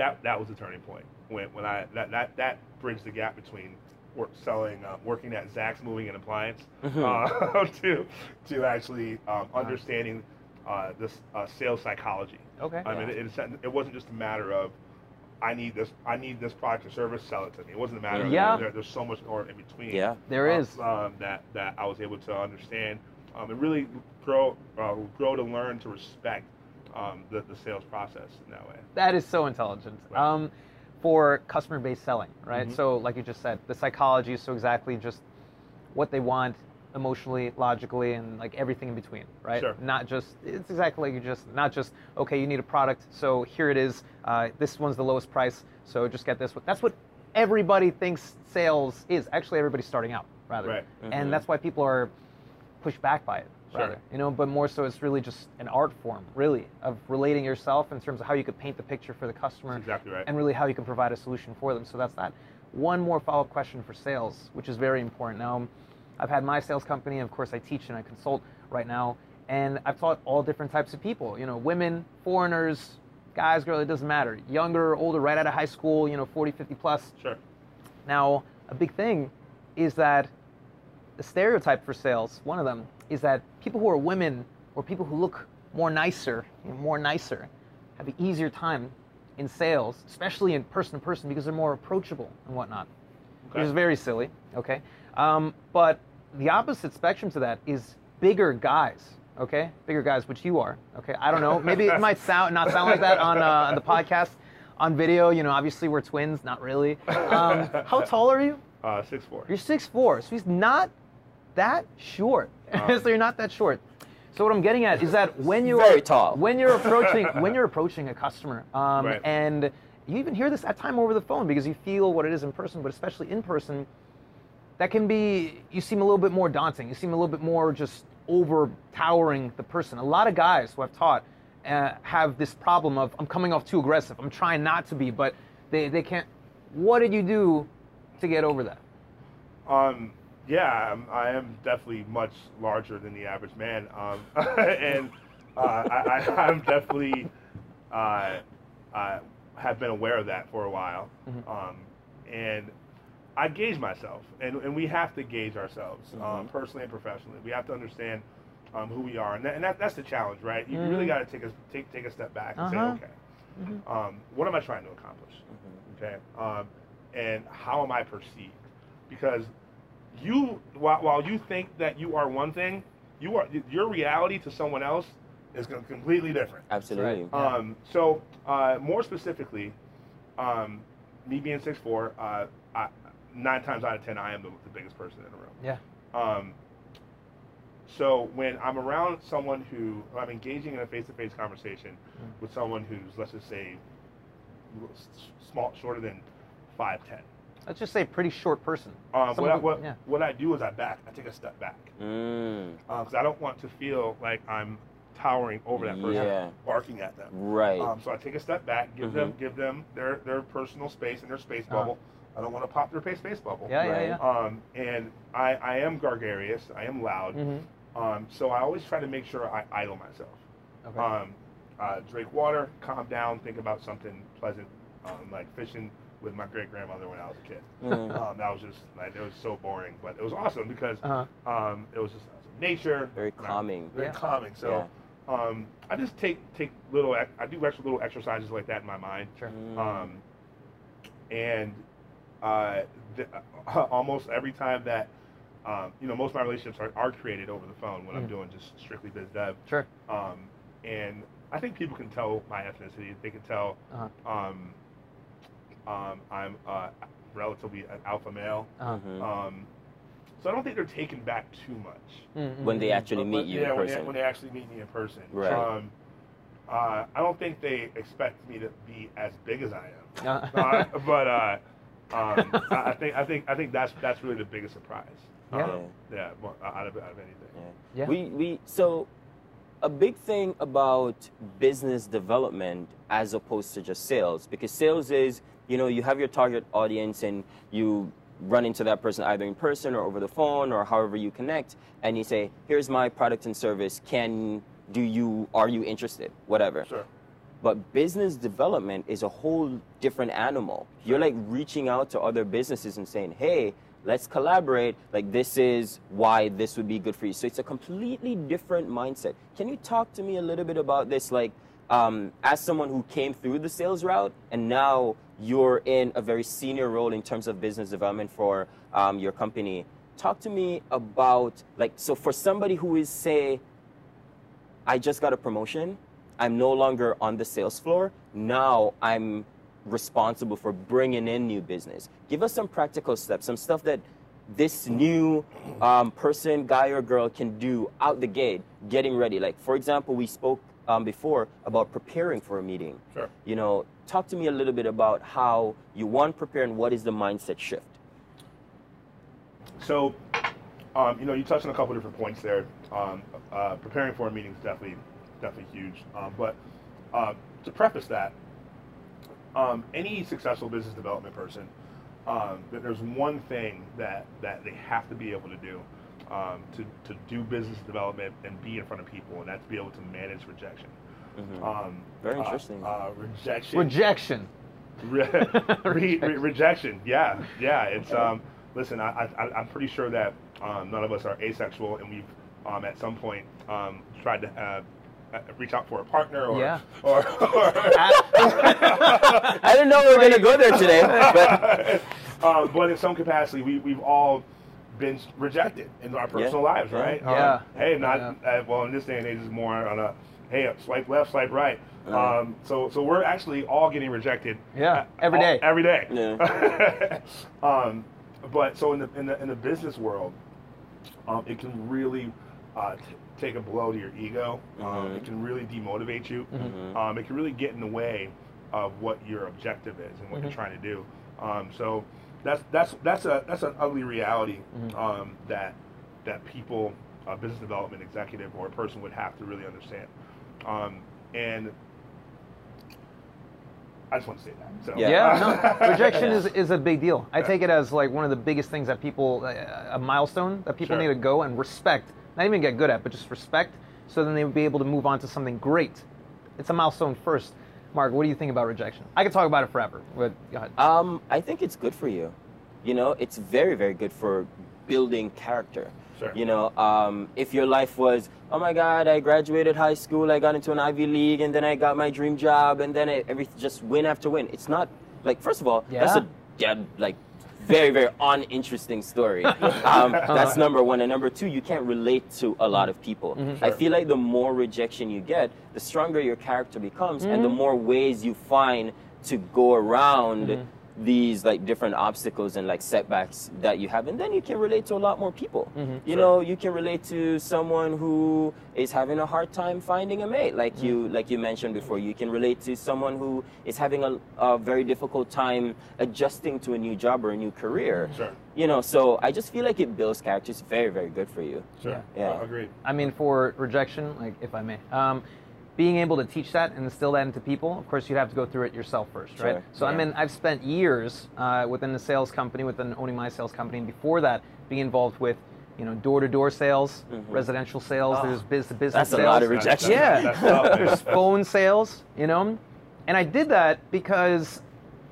Speaker 3: That that was the turning point when when I that that, that bridged the gap between work, selling, uh, working at Zach's Moving and Appliance,
Speaker 1: Mhm.
Speaker 3: uh, to to actually um, understanding uh, this uh, sales psychology.
Speaker 2: Okay.
Speaker 3: I mean,
Speaker 1: Yeah.
Speaker 3: it, it, it wasn't just a matter of I need this I need this product or service, sell it to me. It wasn't a matter
Speaker 2: Yeah.
Speaker 3: of there, there's so much more in between.
Speaker 1: Yeah.
Speaker 2: There
Speaker 3: um,
Speaker 2: is.
Speaker 3: um, that that I was able to understand um, and really grow uh, grow to learn to respect um, the, the sales process in that way.
Speaker 2: That is so intelligent.
Speaker 3: Right.
Speaker 2: Um, for customer-based selling, right?
Speaker 3: Mhm.
Speaker 2: So, like you just said, the psychology is so exactly just what they want emotionally, logically, and like everything in between, right?
Speaker 3: Sure.
Speaker 2: Not just it's exactly like you just not just okay, you need a product, so here it is. Uh, this one's the lowest price, so just get this one. That's what everybody thinks sales is. Actually, everybody's starting out rather,
Speaker 3: Right.
Speaker 1: Mhm.
Speaker 2: and that's why people are pushed back by it.
Speaker 3: Sure.
Speaker 2: Rather, you know, but more so, it's really just an art form, really, of relating yourself in terms of how you could paint the picture for the customer
Speaker 3: That's exactly right.
Speaker 2: and really how you can provide a solution for them. So that's that. One more follow up question for sales, which is very important. Now, I've had my sales company, and of course, I teach and I consult right now, and I've taught all different types of people. You know, women, foreigners, guys, girls, it doesn't matter. Younger, older, right out of high school, you know, 40, 50 plus.
Speaker 3: Sure.
Speaker 2: Now, a big thing is that the stereotype for sales, one of them, is that people who are women or people who look more nicer, you know, more nicer, have an easier time in sales, especially in person to person, because they're more approachable and whatnot, which is very silly. Okay, um, but the opposite spectrum to that is bigger guys. Okay, bigger guys, which you are. Okay, I don't know. Maybe it might sound not sound like that on, uh, on the podcast. On video, you know, obviously we're twins, not really. Um, how tall are you?
Speaker 3: Uh, six four.
Speaker 2: You're six four, so he's not that short. so you're not that short. So what I'm getting at is that when you're
Speaker 1: Very tall.
Speaker 2: when you're approaching when you're approaching a customer, um,
Speaker 3: Right.
Speaker 2: and you even hear this at time over the phone because you feel what it is in person, but especially in person, that can be you seem a little bit more daunting. You seem a little bit more just over towering the person. A lot of guys who I've taught uh, have this problem of I'm coming off too aggressive. I'm trying not to be, but they, they can't. What did you do to get over that?
Speaker 3: Um, yeah, I'm, I am definitely much larger than the average man, um, and uh, I, I, I'm definitely uh, uh, have been aware of that for a while, um, and I gauge myself, and, and we have to gauge ourselves um, personally and professionally. We have to understand um, who we are, and, that, and that, that's the challenge, right? You really got to take a take take a step back and
Speaker 2: Uh-huh.
Speaker 3: say, okay, um, what am I trying to accomplish? Okay, um, and how am I perceived? Because you, while, while you think that you are one thing, you are your reality to someone else is completely different.
Speaker 1: Absolutely.
Speaker 2: Yeah.
Speaker 3: Um, so, uh, more specifically, um, me being 6'4", uh, I, nine times out of ten, I am the, the biggest person in the room.
Speaker 2: Yeah.
Speaker 3: Um, so when I'm around someone who I'm engaging in a face-to-face conversation
Speaker 2: Mm.
Speaker 3: with someone who's, let's just say, small, shorter than five ten,
Speaker 2: Let's just say pretty short person.
Speaker 3: um, what, I, what,
Speaker 2: yeah.
Speaker 3: what I do is I back. I take a step back
Speaker 1: Mm,
Speaker 3: because I don't want to feel like I'm towering over that person,
Speaker 1: Yeah.
Speaker 3: barking at them.
Speaker 1: right.
Speaker 3: Um, so I take a step back, give them give them their, their personal space and their space
Speaker 2: Uh-huh.
Speaker 3: bubble. I don't want to pop their space space bubble.
Speaker 2: Yeah,
Speaker 1: Right.
Speaker 2: yeah, yeah.
Speaker 3: Um, and I, I am gregarious. I am loud.
Speaker 2: hmm
Speaker 3: Um, so I always try to make sure I idle myself.
Speaker 2: Okay.
Speaker 3: Um, uh, drink water, calm down, think about something pleasant, um, like fishing with my great grandmother when I was a kid.
Speaker 1: Mm.
Speaker 3: Um, that was just like it was so boring, but it was awesome because
Speaker 2: Uh-huh.
Speaker 3: um, it was just nature.
Speaker 1: Very calming.
Speaker 3: very
Speaker 2: Yeah.
Speaker 3: calming. So um, I just take take little I do extra little exercises like that in my mind.
Speaker 2: Sure.
Speaker 1: Mm.
Speaker 3: Um, and uh, th- almost every time that um, you know, most of my relationships are, are created over the phone when I'm
Speaker 2: Mhm.
Speaker 3: doing just strictly biz dev.
Speaker 2: Sure.
Speaker 3: Um, and I think people can tell my ethnicity. They can tell
Speaker 2: Uh-huh.
Speaker 3: um, um, I'm uh, relatively an alpha male.
Speaker 2: Uh-huh.
Speaker 3: Um, so I don't think they're taken back too much.
Speaker 2: Mhm.
Speaker 1: when they actually meet you
Speaker 3: yeah,
Speaker 1: in
Speaker 3: when they,
Speaker 1: person.
Speaker 3: when they actually meet me in person.
Speaker 1: Right.
Speaker 3: Um, uh, I don't think they expect me to be as big as I am.
Speaker 2: Uh,
Speaker 3: Uh, but uh, um, I I think I think I think that's that's really the biggest surprise.
Speaker 2: Yeah.
Speaker 3: Um, yeah. more- Out of out of anything.
Speaker 1: Yeah.
Speaker 2: Yeah.
Speaker 1: We we so a big thing about business development as opposed to just sales because sales is you know you have your target audience and you run into that person either in person or over the phone or however you connect and you say here's my product and service can do you are you interested whatever
Speaker 3: Sure.
Speaker 1: but business development is a whole different animal. You're like reaching out to other businesses and saying, hey, let's collaborate. Like, this is why this would be good for you. So it's a completely different mindset. Can you talk to me a little bit about this? Like, um, as someone who came through the sales route and now you're in a very senior role in terms of business development for um, your company, talk to me about, like, so for somebody who is, say, I just got a promotion. I'm no longer on the sales floor. Now I'm responsible for bringing in new business. Give us some practical steps, some stuff that this new um, person, guy or girl, can do out the gate, getting ready. Like, for example, we spoke um, before about preparing for a meeting.
Speaker 3: Sure.
Speaker 1: You know, talk to me a little bit about how you want to prepare and what is the mindset shift.
Speaker 3: So, um, you know, you touched on a couple different points there. Um, uh, preparing for a meeting is definitely, definitely huge. Um, but uh, to preface that, um, any successful business development person, um, that there's one thing that, that they have to be able to do um, to, to do business development and be in front of people, and that's be able to manage rejection.
Speaker 1: Mhm.
Speaker 3: Um,
Speaker 1: Very
Speaker 3: uh,
Speaker 1: interesting.
Speaker 3: Uh, rejection.
Speaker 2: Rejection.
Speaker 3: Re- re- re- rejection. Yeah, yeah. It's um. Listen, I, I I'm pretty sure that um, none of us are asexual, and we've um at some point um tried to uh, uh, reach out for a partner or
Speaker 2: Yeah.
Speaker 3: or. or
Speaker 1: I didn't know we were going to go there today, but
Speaker 3: um, but in some capacity, we we've all been rejected in our personal lives, right?
Speaker 2: Yeah.
Speaker 3: Um, hey, not
Speaker 2: Yeah.
Speaker 3: uh, well in this day and age, it's more on a hey swipe left, swipe right.
Speaker 1: Uh-huh.
Speaker 3: Um, so so we're actually all getting rejected.
Speaker 2: Yeah,
Speaker 3: uh,
Speaker 2: every
Speaker 3: all-
Speaker 2: day.
Speaker 3: Every day.
Speaker 1: Yeah.
Speaker 3: um, but so in the in the in the business world, um, it can really uh, t- take a blow to your ego. Um,
Speaker 1: Mhm.
Speaker 3: it can really demotivate you.
Speaker 1: Mm-hmm.
Speaker 3: Um, it can really get in the way of what your objective is and what
Speaker 2: Mhm.
Speaker 3: you're trying to do. Um, so that's that's that's a that's an ugly reality
Speaker 2: Mhm.
Speaker 3: um, that that people, a business development executive or a person would have to really understand. Um, and I just want to say that. So
Speaker 1: Yeah.
Speaker 2: Yeah, no, rejection
Speaker 1: Yeah.
Speaker 2: is, is a big deal. I take it as like one of the biggest things that people, uh, a milestone that people
Speaker 3: Sure.
Speaker 2: need to go and respect, not even get good at, but just respect, so then they would be able to move on to something great. It's a milestone first. Mark, what do you think about rejection? I could talk about it forever, but go ahead.
Speaker 1: Um, I think it's good for you. You know, it's very, very good for building character.
Speaker 3: Sure.
Speaker 1: You know, um, if your life was, oh my God, I graduated high school, I got into an Ivy League, and then I got my dream job, and then it, every just win after win. It's not like, first of all, that's a dead, like, very, very uninteresting story. um, uh-huh. that's number one. And number two, you can't relate to a lot of people. Mm-hmm. I
Speaker 3: Sure.
Speaker 1: feel like the more rejection you get, the stronger your character becomes, and the mm-hmm. more ways you find to go around mm-hmm. These like different obstacles and like setbacks that you have and then you can relate to a lot more people you
Speaker 3: Sure.
Speaker 1: know you can relate to someone who is having a hard time finding a mate like you like you mentioned before you can relate to someone who is having a, a very difficult time adjusting to a new job or a new career
Speaker 3: Sure.
Speaker 1: you know so i just feel like it builds character it's very very good for you
Speaker 3: Sure.
Speaker 1: Yeah.
Speaker 3: Uh, agreed.
Speaker 2: I mean, for rejection, like if I may, um, being able to teach that and instill that into people, of course, you'd have to go through it yourself first, right?
Speaker 1: Sure.
Speaker 2: So I mean, I've spent years uh, within the sales company, within owning my sales company, and before that, being involved with, you know, door-to-door sales, residential sales.
Speaker 1: Oh,
Speaker 2: there's business-to-business
Speaker 1: that's a lot of rejection
Speaker 2: Yeah.
Speaker 3: That's, that's.
Speaker 2: There's phone sales, you know, and I did that because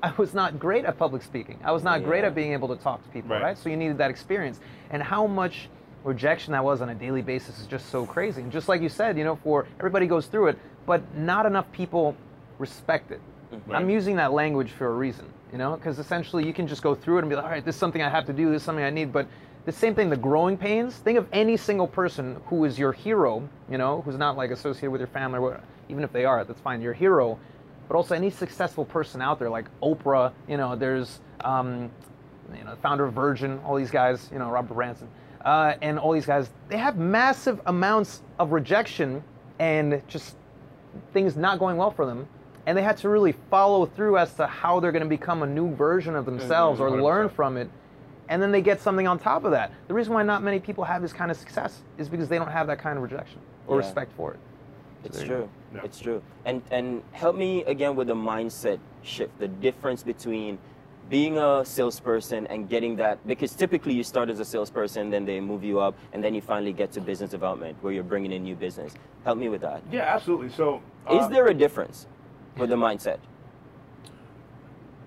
Speaker 2: I was not great at public speaking. I was not great at being able to talk to people,
Speaker 3: Right.
Speaker 2: right? So you needed that experience, and how much rejection that was on a daily basis is just so crazy. And just like you said, you know, for everybody goes through it, but not enough people respect it. I'm using that language for a reason, you know, because essentially you can just go through it and be like, all right, this is something I have to do, this is something I need, but the same thing, the growing pains. Think of any single person who is your hero, you know, who's not like associated with your family, or even if they are, that's fine, your hero. But also any successful person out there, like Oprah, you know, there's, um, you know, founder of Virgin, all these guys, you know, Robert Branson, uh, and all these guys, they have massive amounts of rejection and just things not going well for them. And they had to really follow through as to how they're going to become a new version of themselves or
Speaker 3: 100%.
Speaker 2: learn from it. And then they get something on top of that. The reason why not many people have this kind of success is because they don't have that kind of rejection or
Speaker 1: Yeah.
Speaker 2: respect for it.
Speaker 1: It's true.
Speaker 3: Yeah.
Speaker 1: It's true. And and help me again with the mindset shift, the difference between being a salesperson and getting that because typically you start as a salesperson, then they move you up, and then you finally get to business development where you're bringing in new business. Help me with that.
Speaker 3: Yeah, absolutely. So,
Speaker 1: Is
Speaker 3: uh,
Speaker 1: there a difference with the mindset?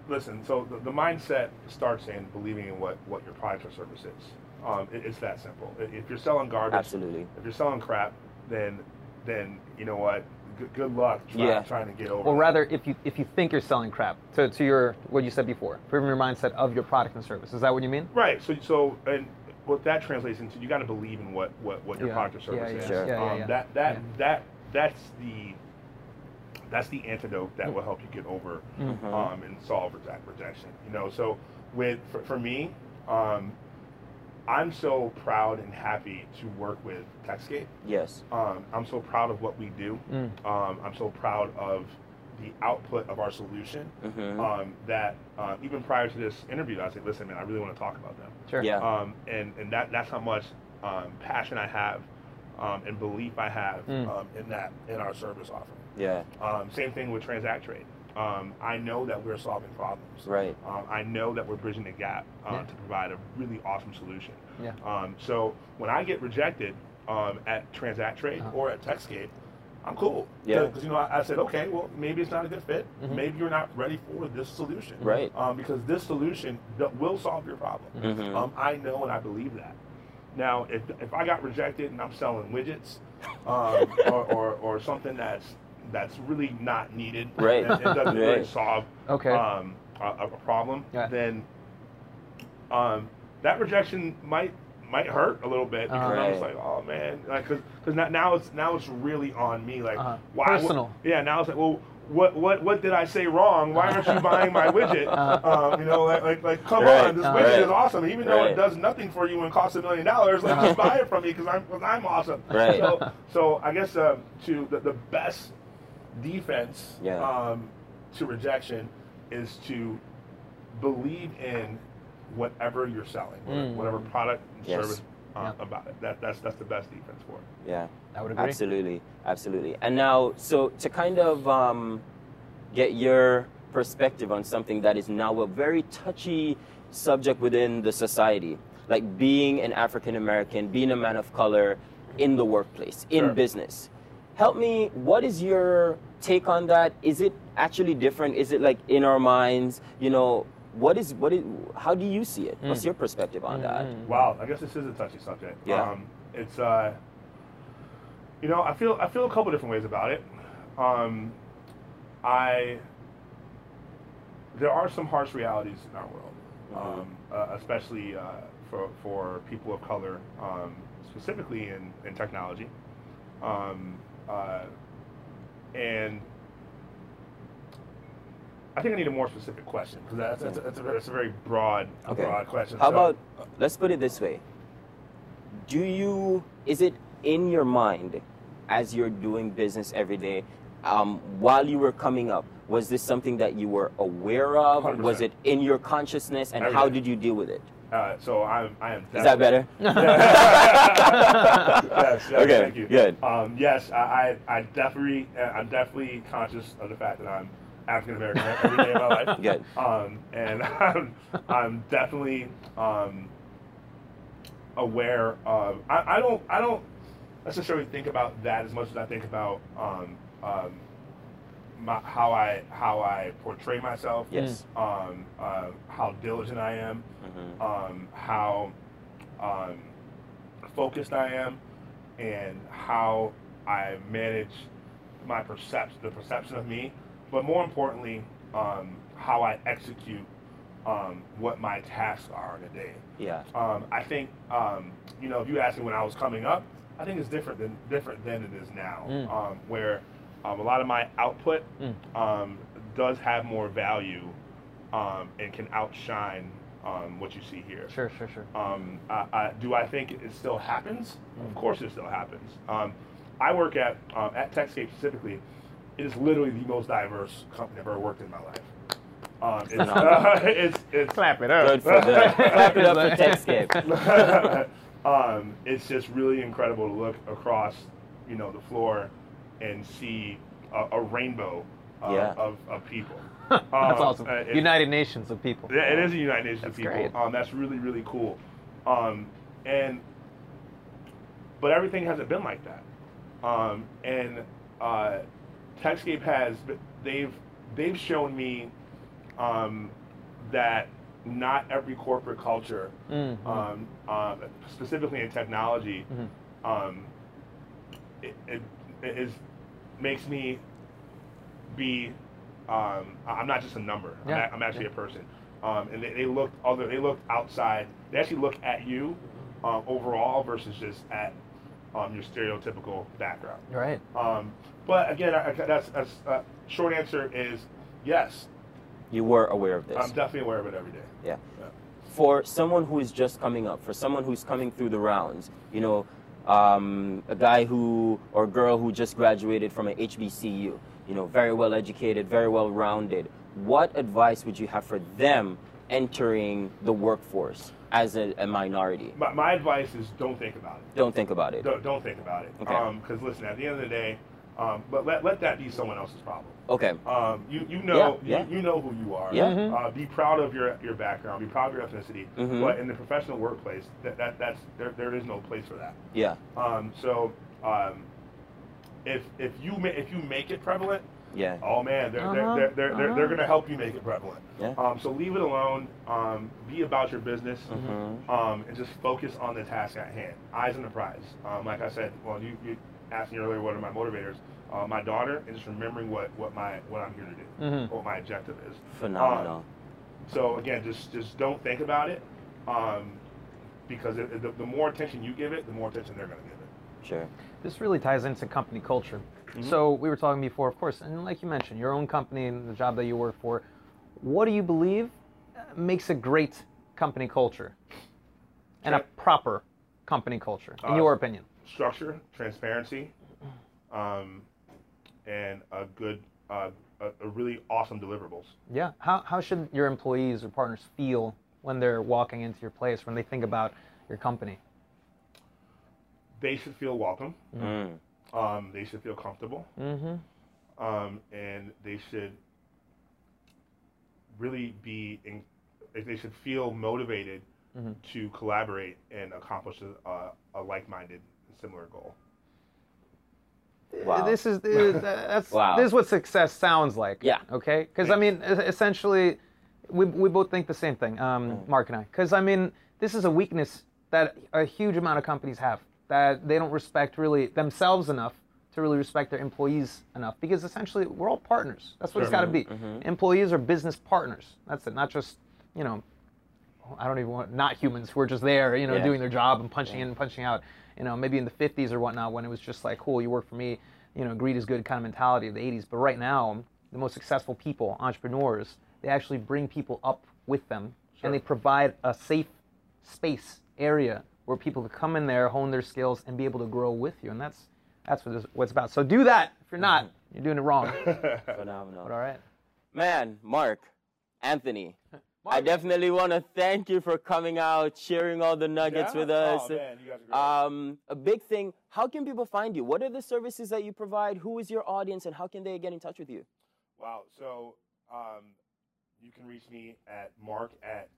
Speaker 3: listen? So the, the mindset starts in believing in what what your product or service is. Um, it- it's that simple. If you're selling garbage,
Speaker 1: Absolutely.
Speaker 3: if you're selling crap, then then you know what? Good, luck trying,
Speaker 1: Yeah.
Speaker 3: trying to get over.
Speaker 2: Or rather, if you if you think you're selling crap, to, to your what you said before, from your mindset of your product and service. Is that what you mean?
Speaker 3: Right. So so and what that translates into, you got to believe in what what what your
Speaker 2: Yeah.
Speaker 3: product or service
Speaker 2: Yeah,
Speaker 3: is.
Speaker 1: Sure.
Speaker 2: yeah, yeah,
Speaker 3: um. That that that that's the that's the antidote that will help you get over
Speaker 2: Mm-hmm.
Speaker 3: um, and solve reje- rejection. You know, so with for, for me, um, I'm so proud and happy to work with Techscape.
Speaker 1: Yes.
Speaker 3: Um, I'm so proud of what we do.
Speaker 2: Mm.
Speaker 3: Um, I'm so proud of the output of our solution.
Speaker 1: Mhm.
Speaker 3: Um, that uh, even prior to this interview, I said, "Listen, man, I really want to talk about them."
Speaker 2: Sure.
Speaker 1: Yeah.
Speaker 3: Um, and and that that's how much um, passion I have um, and belief I have
Speaker 2: Mm.
Speaker 3: um, in that in our service offering.
Speaker 1: Yeah.
Speaker 3: Um, same thing with Transact Trade. Um, I know that we're solving problems.
Speaker 1: Right.
Speaker 3: Um, I know that we're bridging the gap uh,
Speaker 2: Yeah.
Speaker 3: to provide a really awesome solution.
Speaker 2: Yeah.
Speaker 3: Um, so when I get rejected um, at Transact Trade
Speaker 2: Uh-huh.
Speaker 3: or at Techscape, I'm cool.
Speaker 1: Yeah.
Speaker 3: Because you know I, I said, okay, well maybe it's not a good fit.
Speaker 2: Mhm.
Speaker 3: Maybe you're not ready for this solution.
Speaker 1: Right.
Speaker 3: Um, because this solution will solve your problem.
Speaker 1: Mhm.
Speaker 3: Um, I know and I believe that. Now, if, if I got rejected and I'm selling widgets um, or, or, or something that's that's really not needed,
Speaker 1: Right.
Speaker 3: and it doesn't really solve
Speaker 2: Okay.
Speaker 3: um, a, a problem,
Speaker 2: Yeah.
Speaker 3: then um, that rejection might might hurt a little bit because
Speaker 2: Uh-huh.
Speaker 3: I'm just like, oh man, like because because now it's now it's really on me. Like
Speaker 2: Uh-huh.
Speaker 3: why?
Speaker 2: Personal.
Speaker 3: yeah, now it's like, well, what what what did I say wrong? Why aren't you buying my widget?
Speaker 2: Uh-huh.
Speaker 3: Um, you know, like like, like come
Speaker 1: Right.
Speaker 3: on, this
Speaker 2: Uh-huh.
Speaker 3: widget
Speaker 1: Right.
Speaker 3: is awesome. Even though
Speaker 1: Right.
Speaker 3: it does nothing for you and costs a million dollars, like just buy it from me because I'm because I'm awesome.
Speaker 1: Right.
Speaker 3: So, so I guess um, to the, the best defense
Speaker 1: Yeah.
Speaker 3: um, to rejection is to believe in whatever you're selling,
Speaker 2: Mm.
Speaker 3: whatever product and
Speaker 1: Yes.
Speaker 3: service uh,
Speaker 2: Yeah.
Speaker 3: about it. That, that's that's the best defense for it.
Speaker 1: Yeah.
Speaker 2: I would agree.
Speaker 1: Absolutely, absolutely. And now, so to kind of um, get your perspective on something that is now a very touchy subject within the society, like being an African American, being a man of color in the workplace, in
Speaker 3: Sure.
Speaker 1: business. Help me, what is your take on that? Is it actually different? Is it like in our minds? You know, what is, what is, how do you see it? What's
Speaker 2: Mm.
Speaker 1: your perspective on that?
Speaker 2: Mm.
Speaker 3: Wow, I guess this is a touchy subject.
Speaker 1: Yeah.
Speaker 3: Um, it's uh, you know, I feel I feel a couple different ways about it. Um, I there are some harsh realities in our world,
Speaker 1: Mhm.
Speaker 3: um, uh, especially uh, for for people of color, um, specifically in in technology, um, uh, and. I think I need a more specific question because that's, that's, that's, a, very- that's a very broad,
Speaker 1: Okay.
Speaker 3: broad question.
Speaker 1: How
Speaker 3: So-
Speaker 1: about let's put it this way. Do you is it in your mind as you're doing business every day, um, while you were coming up, was this something that you were aware of?
Speaker 3: 100%.
Speaker 1: Was it in your consciousness and
Speaker 3: Every
Speaker 1: how
Speaker 3: day.
Speaker 1: did you deal with it?
Speaker 3: Uh, so I'm, I am.
Speaker 1: Is that better?
Speaker 3: yes, yes,
Speaker 1: Okay,
Speaker 3: thank you.
Speaker 1: good.
Speaker 3: Um, yes, I, I, I definitely, uh, I'm definitely conscious of the fact that I'm African American every day of my life.
Speaker 1: Good.
Speaker 3: Um, and I'm, I'm definitely um, aware of. I, I don't, I don't necessarily think about that as much as I think about um, um, my, how I, how I portray myself.
Speaker 1: Yes.
Speaker 3: Um, uh, how diligent I am
Speaker 1: Mhm.
Speaker 3: um, how um, focused I am and how I manage my perception, the perception of me, but more importantly, um, how I execute um, what my tasks are in a day.
Speaker 1: Yeah.
Speaker 3: Um, I think, um, you know, if you asked me when I was coming up, I think it's different than different than it is now,
Speaker 2: Mm.
Speaker 3: um, where um, a lot of my output
Speaker 2: Mm.
Speaker 3: um, does have more value um, and can outshine um, what you see here.
Speaker 2: Sure, sure, sure.
Speaker 3: Um, I, I, do I think it still happens? Of course, it still happens. Um, I work at um, at TechScape specifically. It is literally the most diverse company I've ever worked in my life. Um, it's,
Speaker 1: Phenomenal.
Speaker 3: it's, it's
Speaker 2: Clap it up.
Speaker 1: Good for the clap it up for Techscape.
Speaker 3: um, it's just really incredible to look across, you know, the floor and see a, a rainbow uh,
Speaker 1: Yeah.
Speaker 3: of, of people.
Speaker 2: That's
Speaker 3: Um,
Speaker 2: awesome.
Speaker 3: uh, it's-
Speaker 2: United Nations of people.
Speaker 3: yeah, it is a United Nations of
Speaker 2: That's
Speaker 3: people.
Speaker 2: great.
Speaker 3: Um, that's really really cool. Um, and but everything hasn't been like that. Um, and uh, Techscape has they've they've shown me um, that not every corporate culture,
Speaker 2: Mhm.
Speaker 3: um, uh, specifically in technology,
Speaker 2: Mhm.
Speaker 3: um, it, it, it is makes me be. Um, I'm not just a number. I'm, a- I'm actually
Speaker 2: yeah.
Speaker 3: a person. Um, and they, they look other. They look outside. They actually look at you um, overall versus just at um, your stereotypical background.
Speaker 2: Right.
Speaker 3: Um, but again, I, I, that's, that's uh, short answer is yes.
Speaker 1: You were aware of this.
Speaker 3: I'm definitely aware of it every day.
Speaker 1: Yeah.
Speaker 3: Yeah.
Speaker 1: For someone who is just coming up, for someone who's coming through the rounds, you know, um, a guy who or girl who just graduated from an HBCU, you know, very well educated, very well rounded, what advice would you have for them entering the workforce as a, a minority?
Speaker 3: My, my advice is don't think about it.
Speaker 1: Don't think about it.
Speaker 3: Don't, don't think about it.
Speaker 1: Okay.
Speaker 3: Because listen, at the end of the day, um, but let, let that be someone else's problem.
Speaker 1: Okay.
Speaker 3: Um, you you know
Speaker 1: Yeah, yeah.
Speaker 3: You, you know who you are.
Speaker 1: Yeah.
Speaker 2: Mhm.
Speaker 3: Uh, be proud of your your background. Be proud of your ethnicity.
Speaker 1: Mhm.
Speaker 3: But in the professional workplace, that, that that's there, there is no place for that.
Speaker 1: Yeah.
Speaker 3: Um, so um, if if you ma- if you make it prevalent,
Speaker 1: Yeah.
Speaker 3: oh man, they're
Speaker 2: Uh-huh,
Speaker 3: they're they're they're, they're,
Speaker 2: uh-huh.
Speaker 3: they're going to help you make it prevalent.
Speaker 1: Yeah.
Speaker 3: Um, so leave it alone. Um, be about your business.
Speaker 1: mm-hmm.
Speaker 3: Um, and just focus on the task at hand. Eyes on the prize. Um, like I said, well, you, you asked me earlier what are my motivators. Uh, my daughter and just remembering what, what my what I'm here to do,
Speaker 2: Mhm.
Speaker 3: what my objective is.
Speaker 1: Phenomenal.
Speaker 3: Um, so again, just just don't think about it. Um, because it, the, the more attention you give it, the more attention they're going to give it.
Speaker 1: Sure.
Speaker 2: This really ties into company culture. So we were talking before, of course, and like you mentioned, your own company and the job that you work for. What do you believe uh, makes a great company culture and a proper company culture, in
Speaker 3: Uh,
Speaker 2: your opinion?
Speaker 3: Structure, transparency, um, and a good, uh, a, a really awesome deliverables.
Speaker 2: Yeah. How, how should your employees or partners feel when they're walking into your place, when they think about your company?
Speaker 3: They should feel welcome.
Speaker 1: Mm.
Speaker 3: Um, they should feel comfortable.
Speaker 2: Mm-hmm.
Speaker 3: um, and they should really be in, they should feel motivated
Speaker 2: Mhm.
Speaker 3: to collaborate and accomplish a, a, a like-minded and similar goal.
Speaker 1: Wow.
Speaker 2: This is uh, that's
Speaker 1: Wow.
Speaker 2: this is what success sounds like.
Speaker 1: Yeah.
Speaker 2: Okay. Because I mean, essentially, we we both think the same thing, um,
Speaker 1: Mm.
Speaker 2: Mark and I. Because I mean, this is a weakness that a huge amount of companies have that they don't respect really themselves enough to really respect their employees enough. Because essentially, we're all partners. That's what it's got to be.
Speaker 1: Mm-hmm.
Speaker 2: Employees are business partners. That's it. Not just you know I don't even want not humans who are just there, you know,
Speaker 1: Yeah.
Speaker 2: doing their job and punching in and punching out. You know, maybe in the 50s or whatnot when it was just like, cool, you work for me, you know, greed is good kind of mentality of the 80s. But right now, the most successful people, entrepreneurs, they actually bring people up with them
Speaker 3: Sure.
Speaker 2: and they provide a safe space area where people can come in there, hone their skills, and be able to grow with you. And that's that's what, this, what it's about. So do that. If you're not, mm-hmm. you're doing it wrong. but
Speaker 1: Phenomenal.
Speaker 2: all right.
Speaker 1: Man, Mark, Anthony, I definitely want to thank you for coming out, sharing all the nuggets
Speaker 3: Yeah?
Speaker 1: with us.
Speaker 3: Oh, man, you guys are great.
Speaker 1: Um, a big thing, how can people find you? What are the services that you provide? Who is your audience and how can they get in touch with you?
Speaker 3: Wow. So um, you can reach me at mark at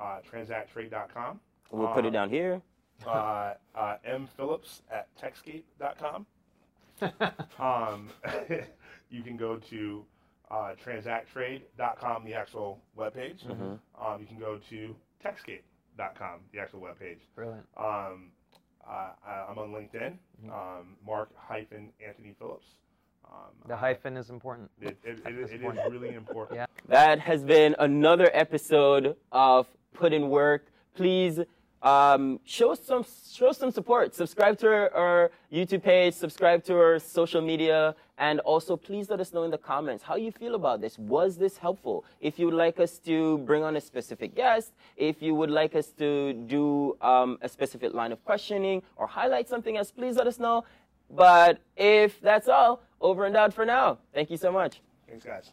Speaker 3: uh, transacttrade.com.
Speaker 1: We'll put it
Speaker 3: Um,
Speaker 1: down here.
Speaker 3: uh, uh, mphillips at techscape.com. um, you can go to uh, transacttrade.com, the actual webpage.
Speaker 1: Mhm.
Speaker 3: Um, you can go to techscape.com, the actual webpage.
Speaker 2: Brilliant.
Speaker 3: Um, uh, I- I'm on LinkedIn, um, Mark hyphen Anthony Phillips. Um,
Speaker 2: The hyphen is important.
Speaker 3: it, it, it,
Speaker 2: That's
Speaker 3: it is really important.
Speaker 2: Yeah.
Speaker 1: That has been another episode of Put in Work. Please um, show some show some support. Subscribe to our, our YouTube page. Subscribe to our social media, and also please let us know in the comments how you feel about this. Was this helpful? If you would like us to bring on a specific guest, if you would like us to do um, a specific line of questioning or highlight something else, please let us know. But if that's all, over and out for now. Thank you so much.
Speaker 3: Thanks, guys.